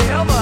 forever.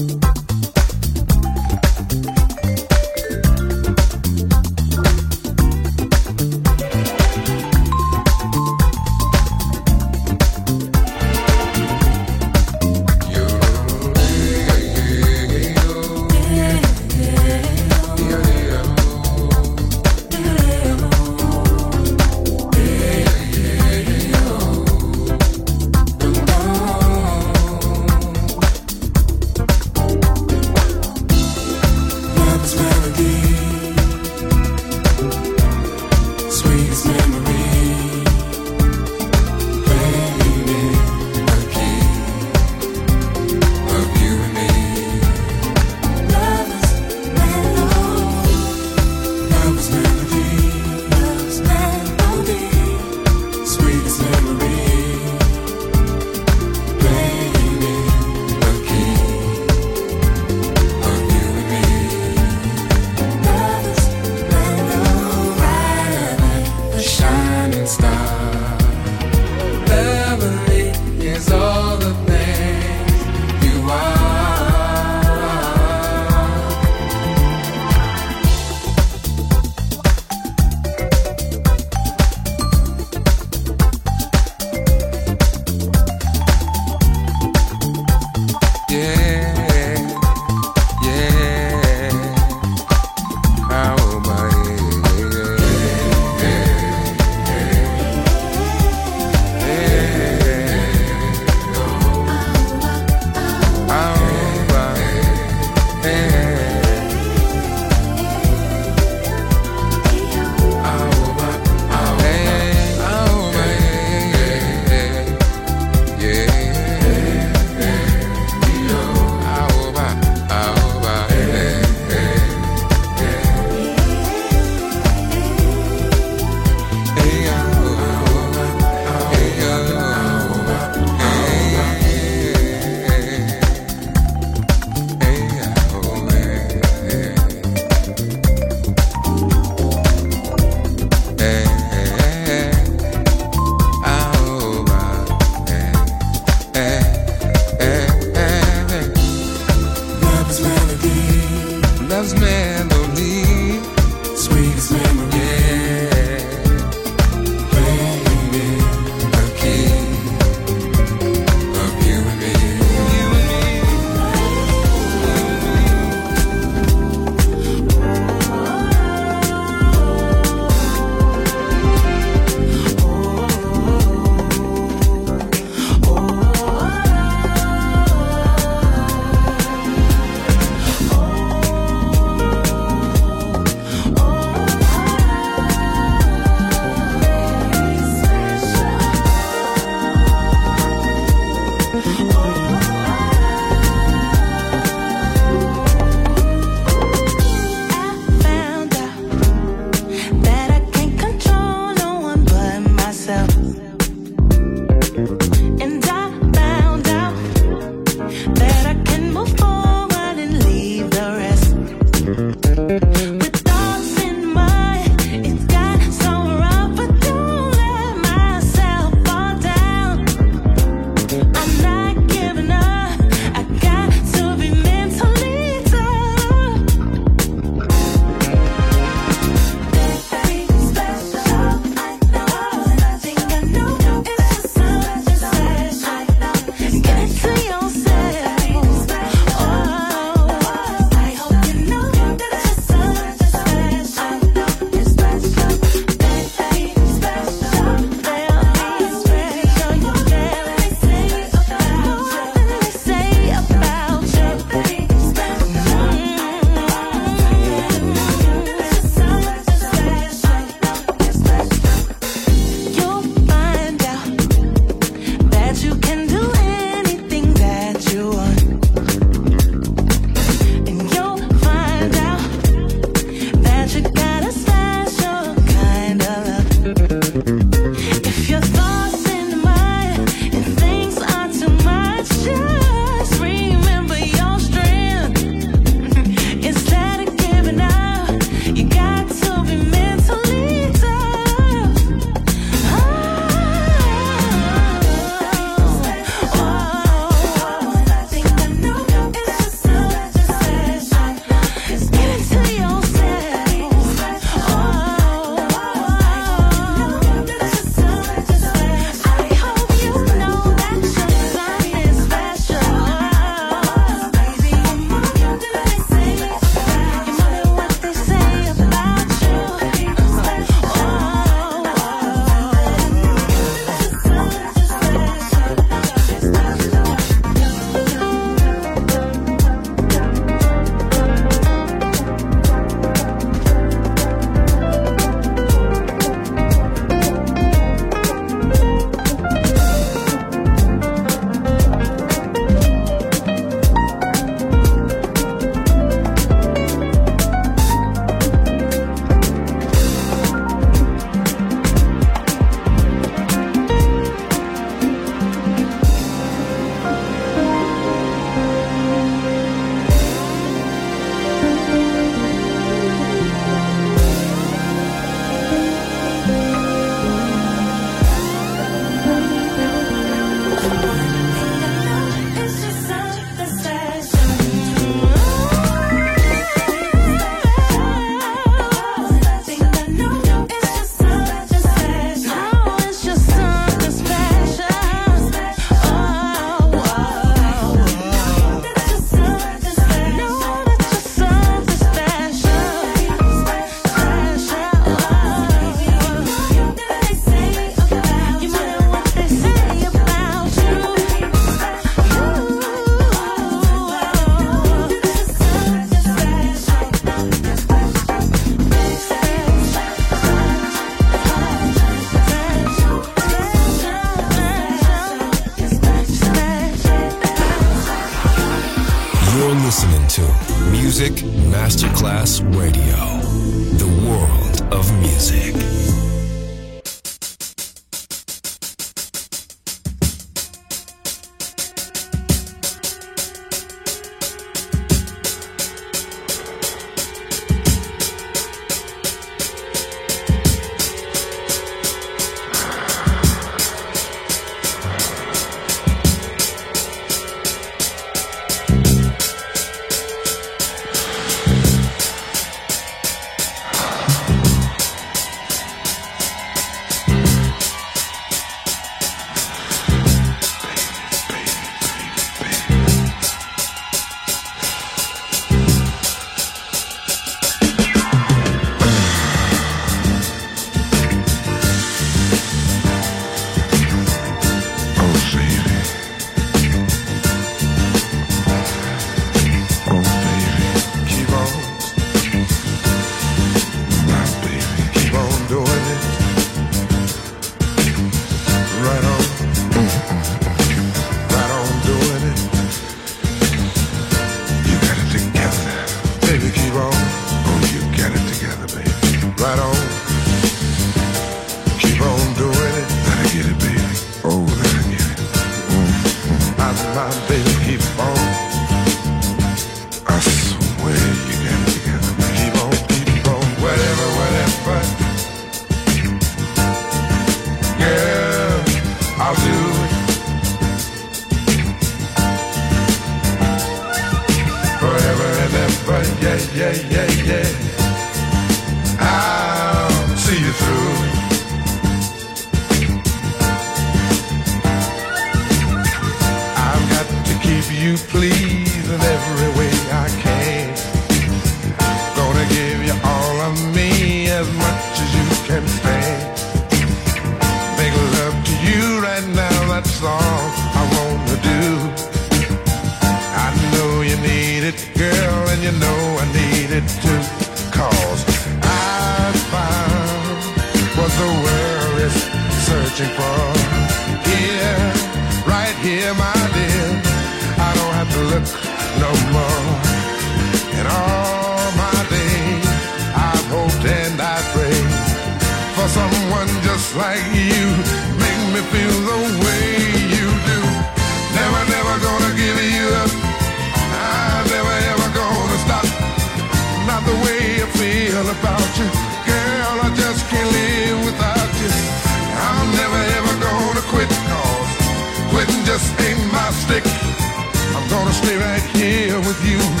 Stay right here with you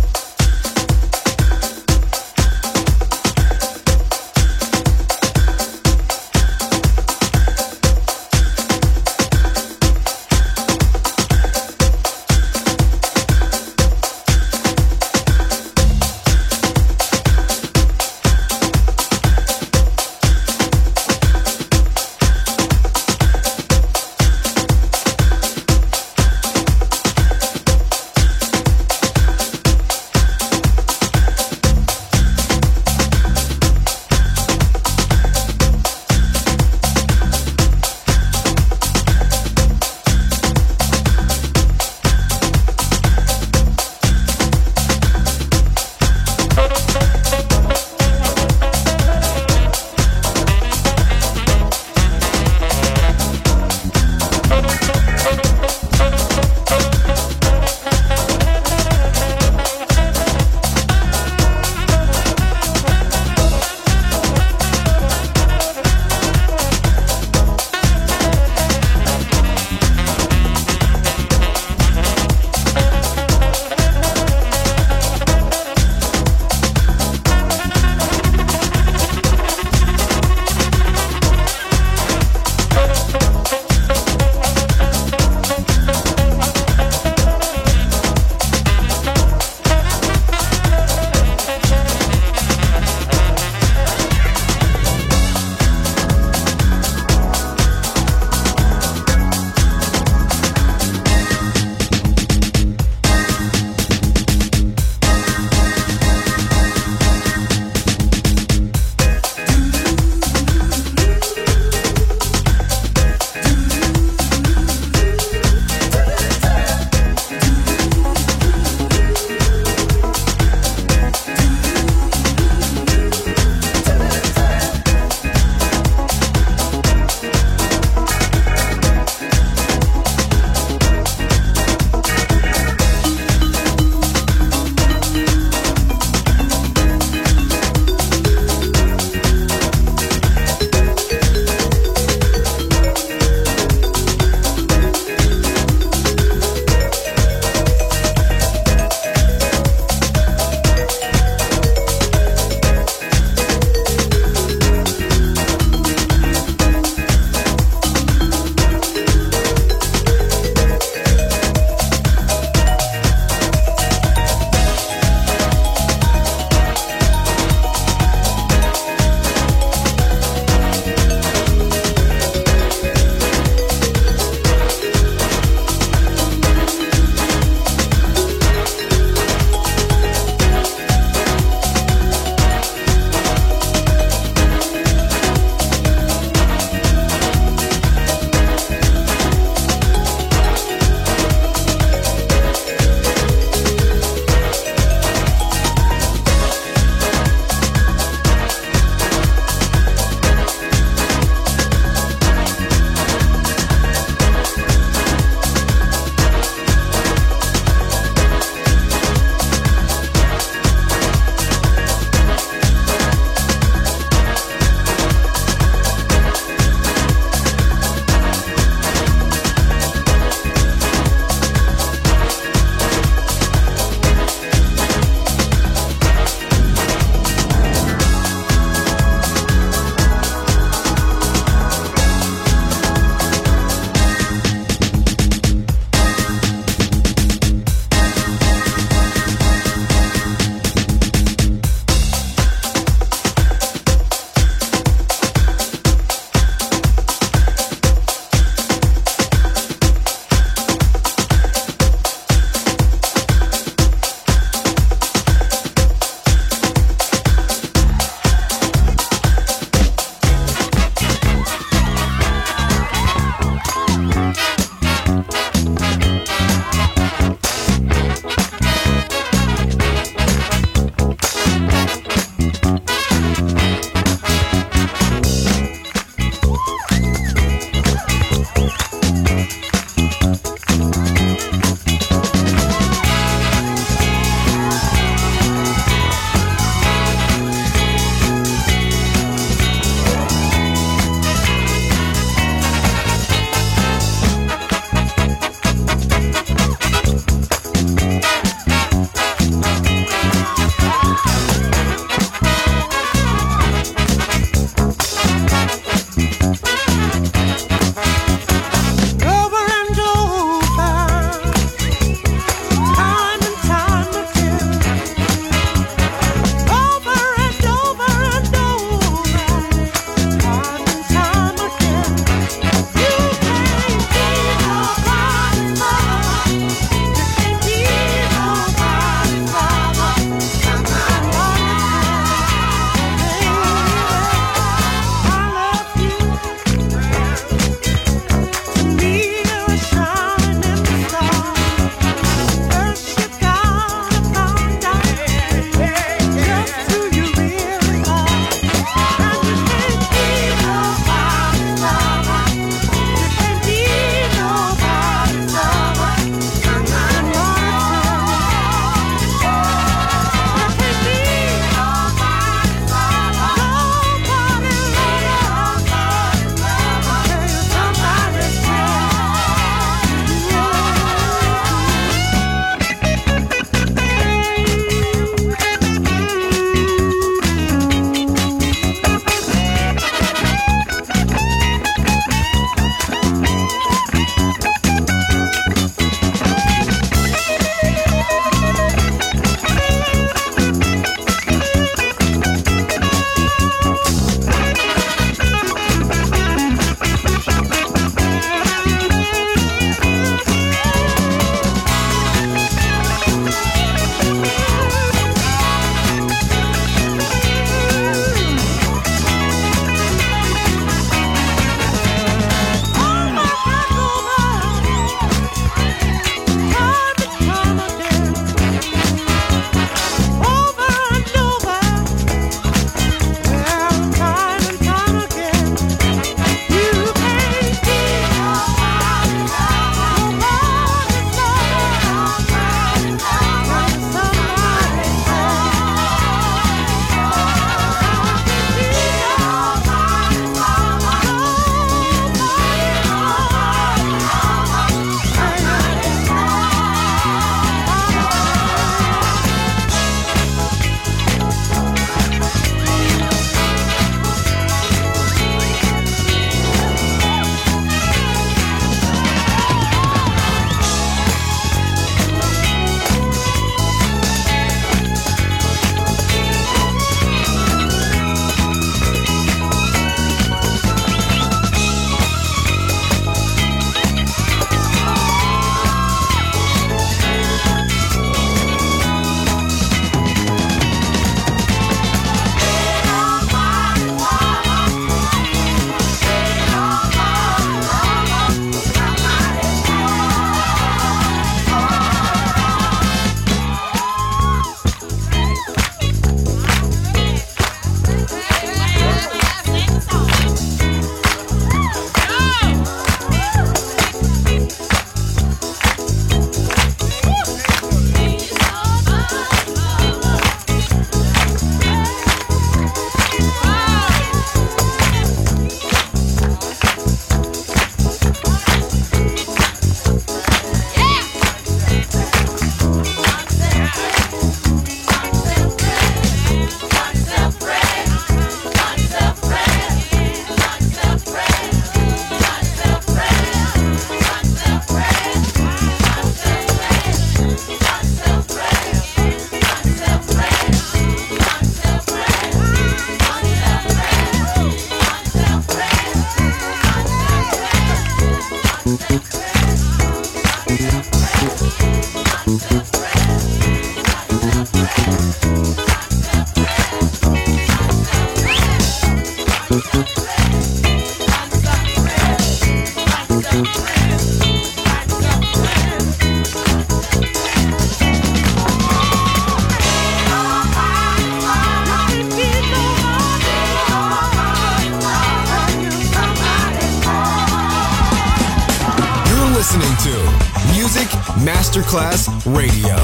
Masterclass Radio,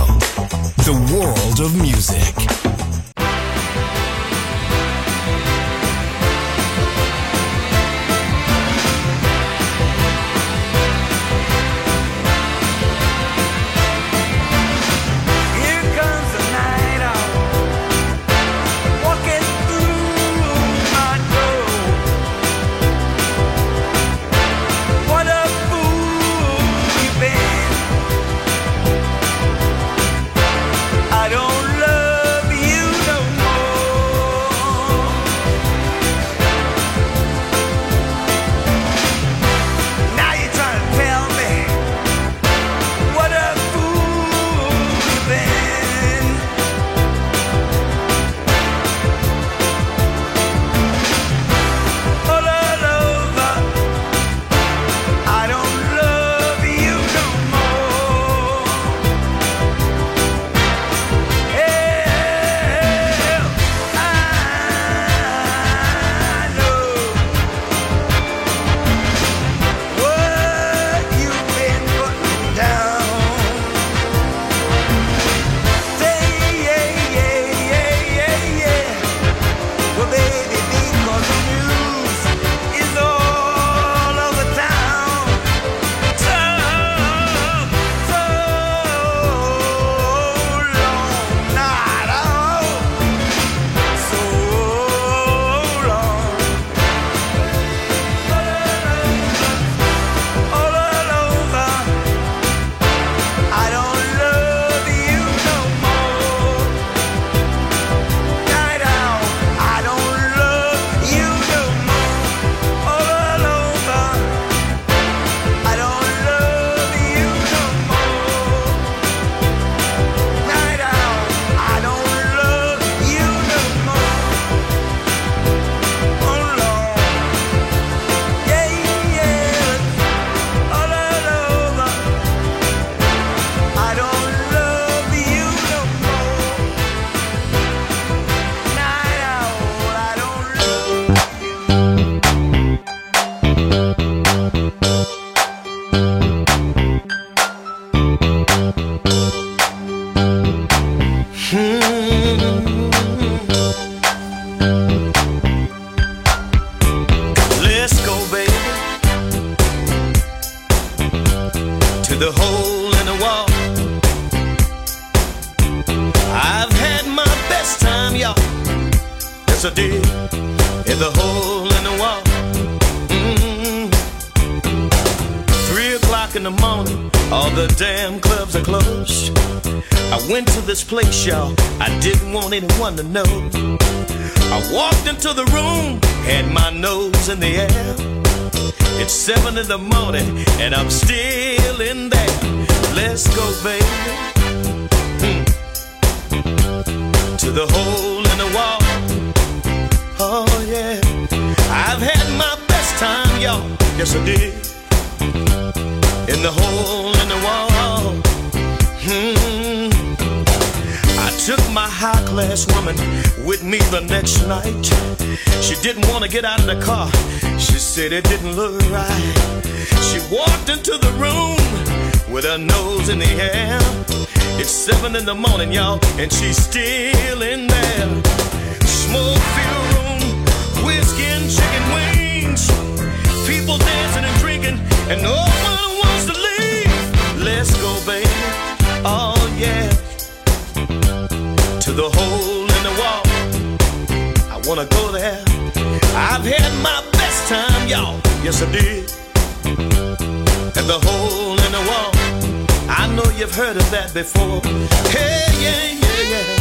to know. I walked into the room, had my nose in the air. It's seven in the morning, and I'm still in there. Let's go, baby. Hmm. To the hole in the wall. Oh, yeah. I've had my best time, y'all. Yes, I did. In the hole in the wall. Hmm. Took my high class woman with me the next night. She didn't want to get out of the car. She said it didn't look right. She walked into the room with her nose in the air. It's seven in the morning, y'all, and she's still in there. Smoke filled room, whiskey and chicken wings. People dancing and drinking, and no one wants to leave. Let's go, baby. Oh, yeah to the hole in the wall. I wanna go there. I've had my best time, y'all. Yes, I did. At the hole in the wall. I know you've heard of that before. Hey, yeah, yeah, yeah.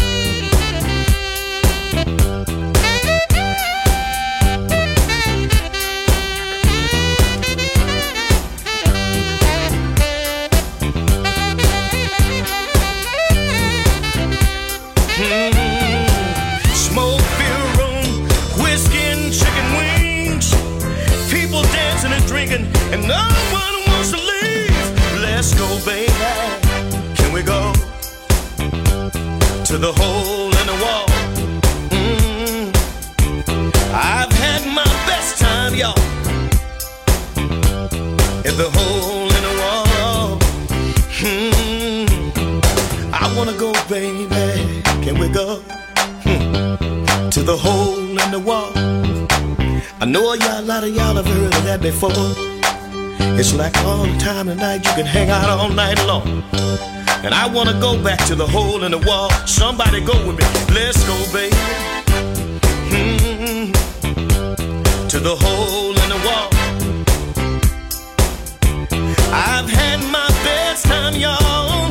to the hole in the wall. Mm. I've had my best time, y'all, in the hole in the wall. Mm. I wanna go, baby. Can we go mm. to the hole in the wall? I know y'all, a lot of y'all have heard of that before. It's like all the time tonight, you can hang out all night long. And I wanna go back to the hole in the wall. Somebody go with me. Let's go, baby. Mm-hmm. To the hole in the wall. I've had my best time, y'all.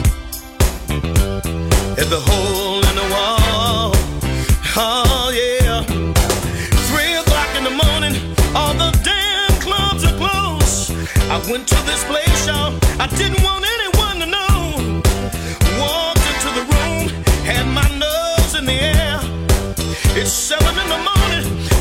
At the hole in the wall. Oh, yeah. Three o'clock in the morning. All the damn clubs are closed. I went to this place, y'all. I didn't want anyone.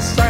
the.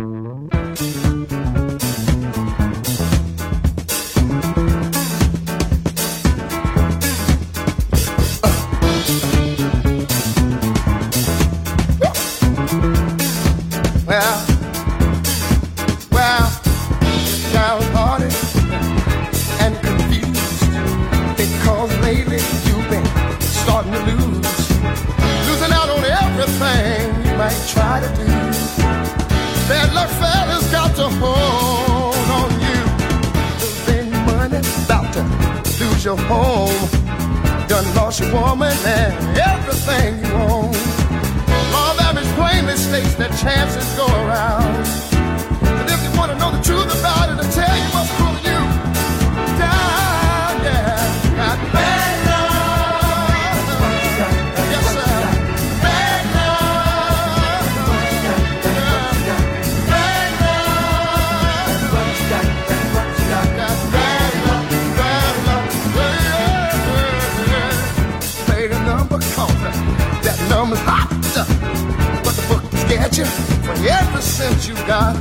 that you got.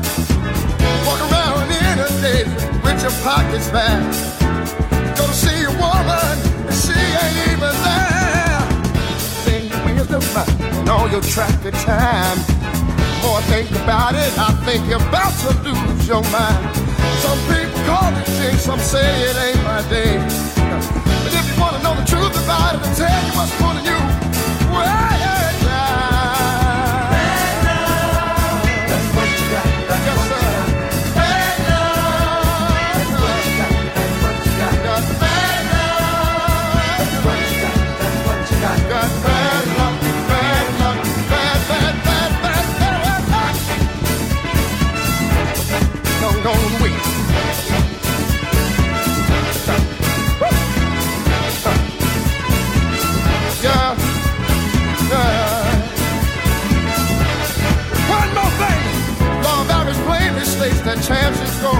Walk around in a day with your pockets back. Go to see a woman, and she ain't even there. Think wheels about all your traffic time. More I think about it, I think you're about to lose your mind. Some people call it jinx, some say it ain't my day. But if you wanna know the truth about it, I tell you what's pulling you. Well, chances gone.